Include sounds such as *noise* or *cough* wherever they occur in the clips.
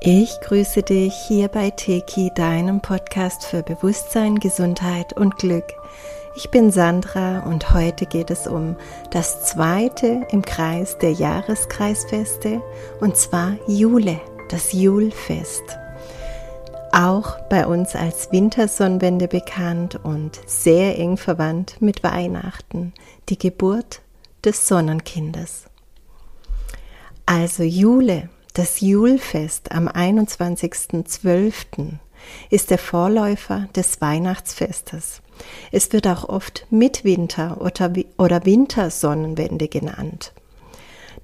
Ich grüße dich hier bei Teki, deinem Podcast für Bewusstsein, Gesundheit und Glück. Ich bin Sandra und heute geht es um das zweite im Kreis der Jahreskreisfeste und zwar Jule, das Julfest. Auch bei uns als Wintersonnenwende bekannt und sehr eng verwandt mit Weihnachten, die Geburt des Sonnenkindes. Also Jule, das Julfest am 21.12. ist der Vorläufer des Weihnachtsfestes. Es wird auch oft Mitwinter- oder Wintersonnenwende genannt.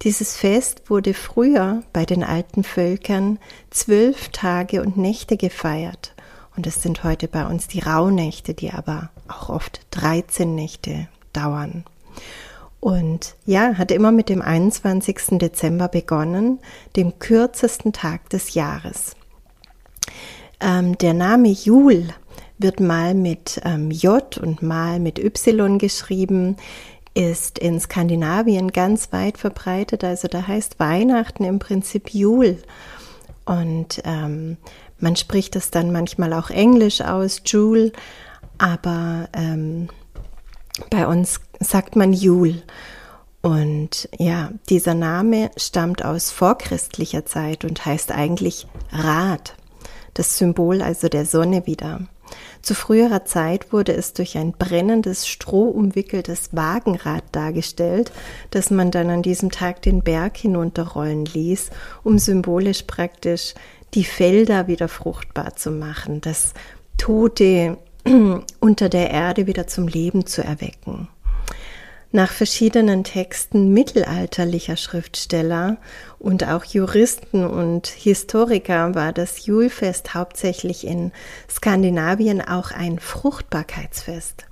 Dieses Fest wurde früher bei den alten Völkern zwölf Tage und Nächte gefeiert. Und es sind heute bei uns die Rauhnächte, die aber auch oft 13 Nächte dauern. Und ja, hat immer mit dem 21. Dezember begonnen, dem kürzesten Tag des Jahres. Ähm, der Name Jul wird mal mit ähm, J und mal mit Y geschrieben, ist in Skandinavien ganz weit verbreitet. Also da heißt Weihnachten im Prinzip Jul. Und ähm, man spricht es dann manchmal auch Englisch aus, Jule, aber ähm, bei uns sagt man Jul. Und ja, dieser Name stammt aus vorchristlicher Zeit und heißt eigentlich Rad, das Symbol also der Sonne wieder. Zu früherer Zeit wurde es durch ein brennendes, strohumwickeltes Wagenrad dargestellt, das man dann an diesem Tag den Berg hinunterrollen ließ, um symbolisch praktisch die Felder wieder fruchtbar zu machen, das Tote *clears throat* unter der Erde wieder zum Leben zu erwecken. Nach verschiedenen Texten mittelalterlicher Schriftsteller und auch Juristen und Historiker war das Julfest hauptsächlich in Skandinavien auch ein Fruchtbarkeitsfest.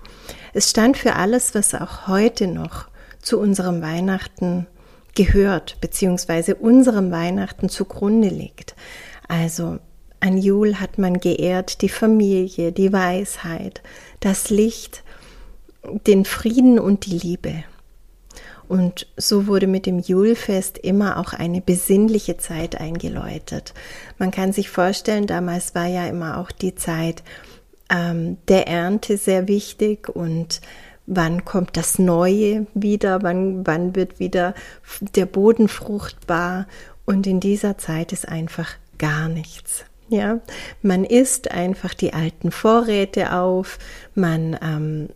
Es stand für alles, was auch heute noch zu unserem Weihnachten gehört, beziehungsweise unserem Weihnachten zugrunde liegt. Also an Jul hat man geehrt die Familie, die Weisheit, das Licht, den Frieden und die Liebe. Und so wurde mit dem Julfest immer auch eine besinnliche Zeit eingeläutet. Man kann sich vorstellen, damals war ja immer auch die Zeit ähm, der Ernte sehr wichtig und wann kommt das Neue wieder, wann, wann wird wieder der Boden fruchtbar. Und in dieser Zeit ist einfach gar nichts. Ja, man isst einfach die alten Vorräte auf, man ähm,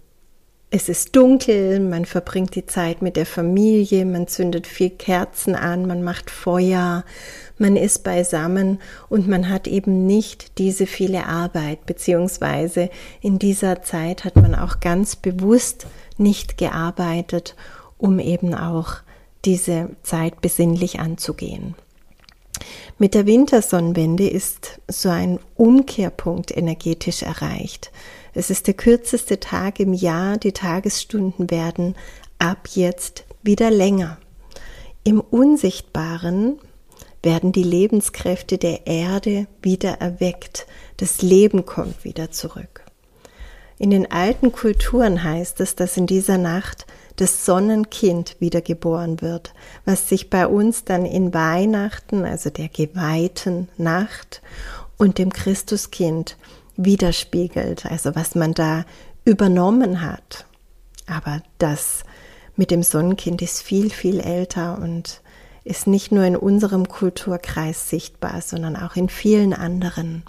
es ist dunkel, man verbringt die Zeit mit der Familie, man zündet viel Kerzen an, man macht Feuer, man ist beisammen und man hat eben nicht diese viele Arbeit, beziehungsweise in dieser Zeit hat man auch ganz bewusst nicht gearbeitet, um eben auch diese Zeit besinnlich anzugehen. Mit der Wintersonnenwende ist so ein Umkehrpunkt energetisch erreicht. Es ist der kürzeste Tag im Jahr, die Tagesstunden werden ab jetzt wieder länger. Im Unsichtbaren werden die Lebenskräfte der Erde wieder erweckt, das Leben kommt wieder zurück. In den alten Kulturen heißt es, dass in dieser Nacht das Sonnenkind wiedergeboren wird, was sich bei uns dann in Weihnachten, also der geweihten Nacht und dem Christuskind widerspiegelt, also was man da übernommen hat. Aber das mit dem Sonnenkind ist viel, viel älter und ist nicht nur in unserem Kulturkreis sichtbar, sondern auch in vielen anderen.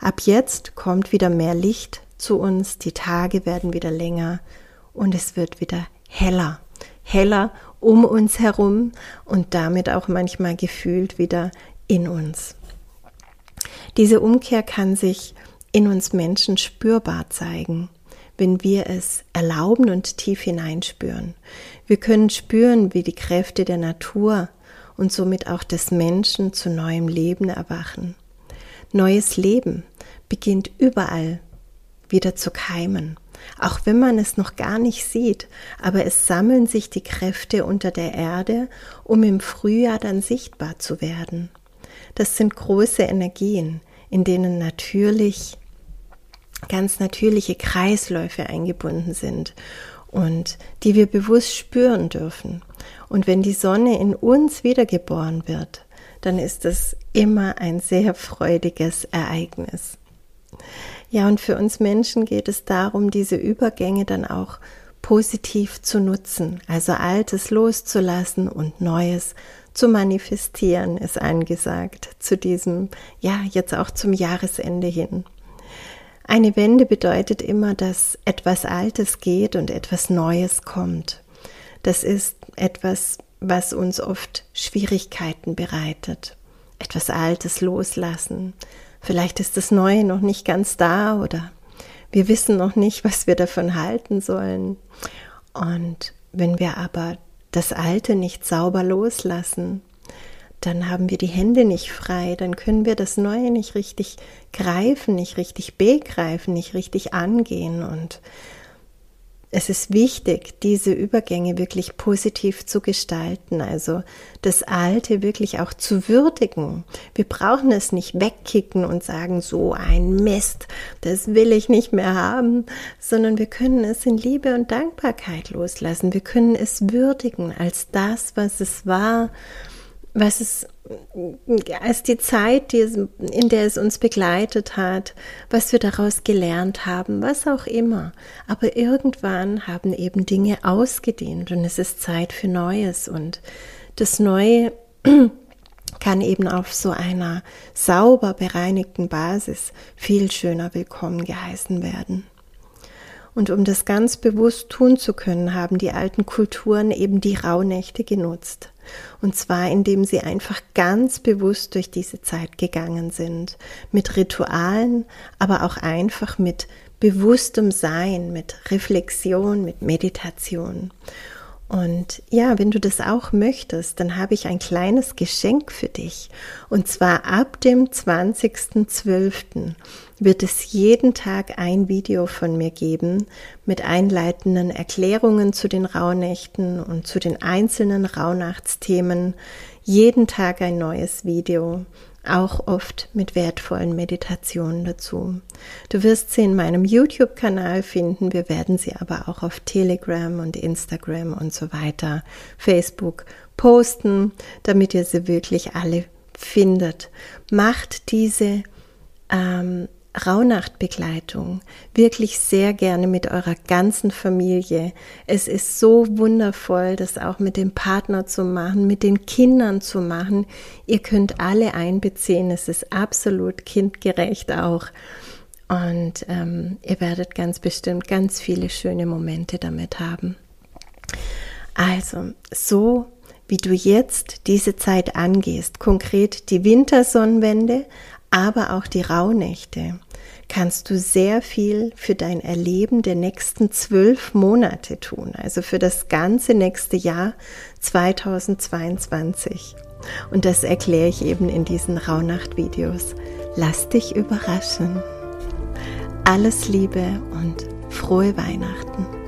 Ab jetzt kommt wieder mehr Licht zu uns, die Tage werden wieder länger und es wird wieder heller, heller um uns herum und damit auch manchmal gefühlt wieder in uns. Diese Umkehr kann sich in uns Menschen spürbar zeigen, wenn wir es erlauben und tief hineinspüren. Wir können spüren, wie die Kräfte der Natur und somit auch des Menschen zu neuem Leben erwachen. Neues Leben beginnt überall wieder zu keimen auch wenn man es noch gar nicht sieht, aber es sammeln sich die Kräfte unter der Erde, um im Frühjahr dann sichtbar zu werden. Das sind große Energien, in denen natürlich ganz natürliche Kreisläufe eingebunden sind und die wir bewusst spüren dürfen. Und wenn die Sonne in uns wiedergeboren wird, dann ist es immer ein sehr freudiges Ereignis. Ja, und für uns Menschen geht es darum, diese Übergänge dann auch positiv zu nutzen, also Altes loszulassen und Neues zu manifestieren, ist angesagt zu diesem, ja, jetzt auch zum Jahresende hin. Eine Wende bedeutet immer, dass etwas Altes geht und etwas Neues kommt. Das ist etwas, was uns oft Schwierigkeiten bereitet. Etwas Altes loslassen. Vielleicht ist das Neue noch nicht ganz da oder wir wissen noch nicht, was wir davon halten sollen. Und wenn wir aber das Alte nicht sauber loslassen, dann haben wir die Hände nicht frei, dann können wir das Neue nicht richtig greifen, nicht richtig begreifen, nicht richtig angehen. Und es ist wichtig, diese Übergänge wirklich positiv zu gestalten, also das Alte wirklich auch zu würdigen. Wir brauchen es nicht wegkicken und sagen, so ein Mist, das will ich nicht mehr haben, sondern wir können es in Liebe und Dankbarkeit loslassen. Wir können es würdigen als das, was es war was es als die Zeit, die, in der es uns begleitet hat, was wir daraus gelernt haben, was auch immer. Aber irgendwann haben eben Dinge ausgedehnt und es ist Zeit für Neues und das Neue *clears throat* kann eben auf so einer sauber bereinigten Basis viel schöner willkommen geheißen werden. Und um das ganz bewusst tun zu können, haben die alten Kulturen eben die Rauhnächte genutzt. Und zwar indem sie einfach ganz bewusst durch diese Zeit gegangen sind. Mit Ritualen, aber auch einfach mit bewusstem Sein, mit Reflexion, mit Meditation. Und ja, wenn du das auch möchtest, dann habe ich ein kleines Geschenk für dich. Und zwar ab dem 20.12. wird es jeden Tag ein Video von mir geben mit einleitenden Erklärungen zu den Rauhnächten und zu den einzelnen Rauhnachtsthemen. Jeden Tag ein neues Video auch oft mit wertvollen Meditationen dazu. Du wirst sie in meinem YouTube-Kanal finden, wir werden sie aber auch auf Telegram und Instagram und so weiter, Facebook posten, damit ihr sie wirklich alle findet. Macht diese ähm, Rauhnachtbegleitung wirklich sehr gerne mit eurer ganzen Familie. Es ist so wundervoll, das auch mit dem Partner zu machen, mit den Kindern zu machen. Ihr könnt alle einbeziehen. Es ist absolut kindgerecht auch. Und ähm, ihr werdet ganz bestimmt ganz viele schöne Momente damit haben. Also, so wie du jetzt diese Zeit angehst, konkret die Wintersonnenwende, aber auch die Rauhnächte, kannst du sehr viel für dein Erleben der nächsten zwölf Monate tun, also für das ganze nächste Jahr 2022. Und das erkläre ich eben in diesen Rauhnacht-Videos. Lass dich überraschen. Alles Liebe und frohe Weihnachten.